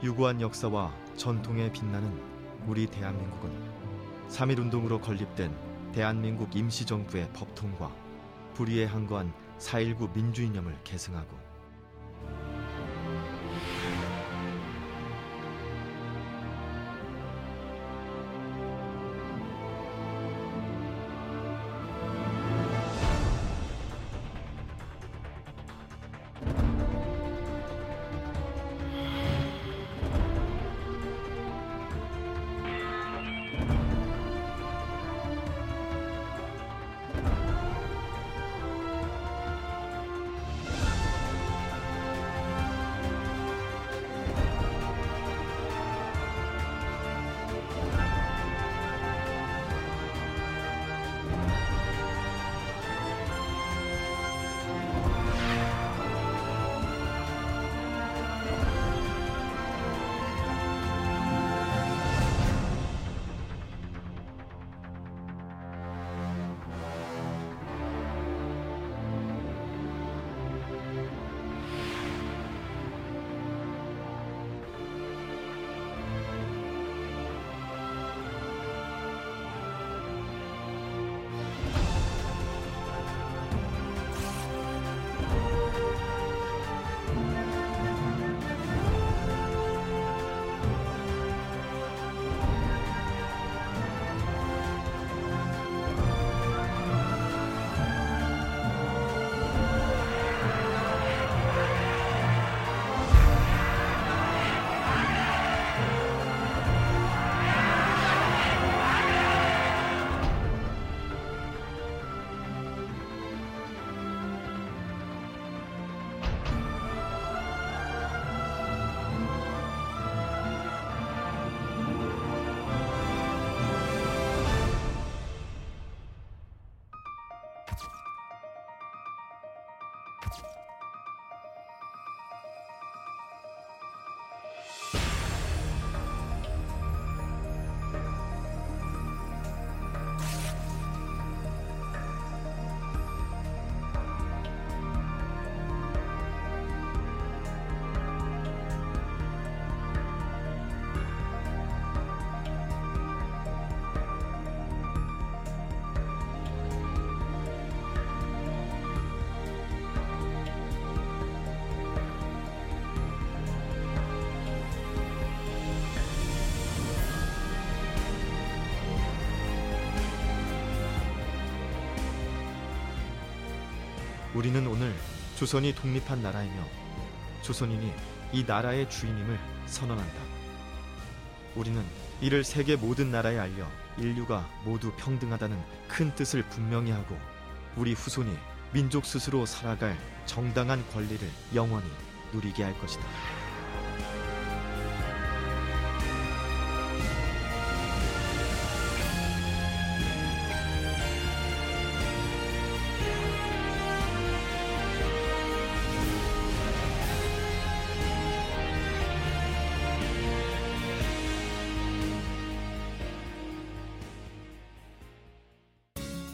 유구한 역사와 전통에 빛나는 우리 대한민국은 3.1운동으로 건립된 대한민국 임시정부의 법통과 불의에 항거한 4.19 민주이념을 계승하고 우리는 오늘 조선이 독립한 나라이며 조선인이 이 나라의 주인임을 선언한다. 우리는 이를 세계 모든 나라에 알려 인류가 모두 평등하다는 큰 뜻을 분명히 하고 우리 후손이 민족 스스로 살아갈 정당한 권리를 영원히 누리게 할 것이다.